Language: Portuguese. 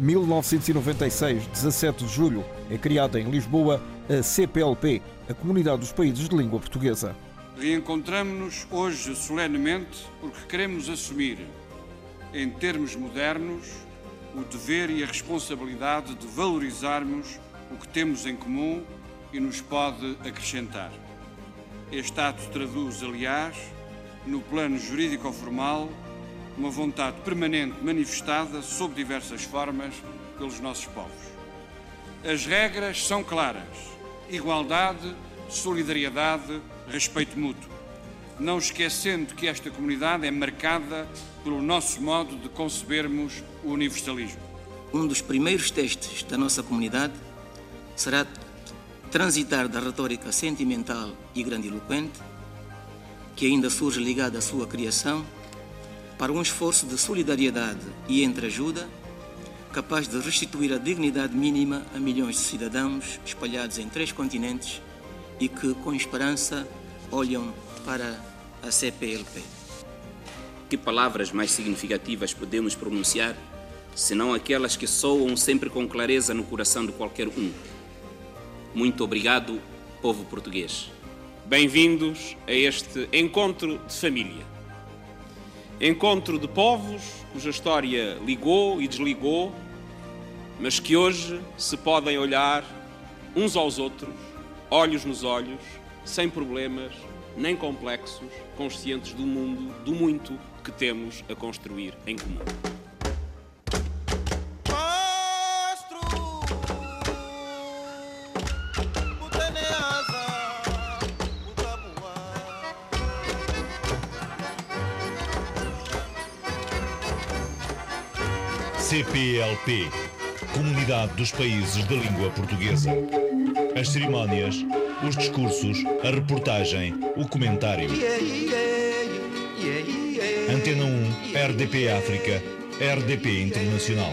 1996, 17 de julho, é criada em Lisboa a CPLP, a Comunidade dos Países de Língua Portuguesa. Reencontramos-nos hoje solenemente porque queremos assumir, em termos modernos, o dever e a responsabilidade de valorizarmos o que temos em comum e nos pode acrescentar. Este ato traduz, aliás, no plano jurídico-formal, uma vontade permanente manifestada sob diversas formas pelos nossos povos. As regras são claras: igualdade, solidariedade, respeito mútuo. Não esquecendo que esta comunidade é marcada pelo nosso modo de concebermos o universalismo. Um dos primeiros testes da nossa comunidade será transitar da retórica sentimental e grandiloquente, que ainda surge ligada à sua criação, para um esforço de solidariedade e entreajuda capaz de restituir a dignidade mínima a milhões de cidadãos espalhados em três continentes e que, com esperança, olham para a CPLP. Que palavras mais significativas podemos pronunciar, senão aquelas que soam sempre com clareza no coração de qualquer um? Muito obrigado, povo português. Bem-vindos a este encontro de família. Encontro de povos cuja história ligou e desligou, mas que hoje se podem olhar uns aos outros, olhos nos olhos, sem problemas nem complexos, conscientes do mundo, do muito que temos a construir em comum. CPLP Comunidade dos Países da Língua Portuguesa. As cerimónias, os discursos, a reportagem, o comentário. Antena 1, RDP África, RDP Internacional.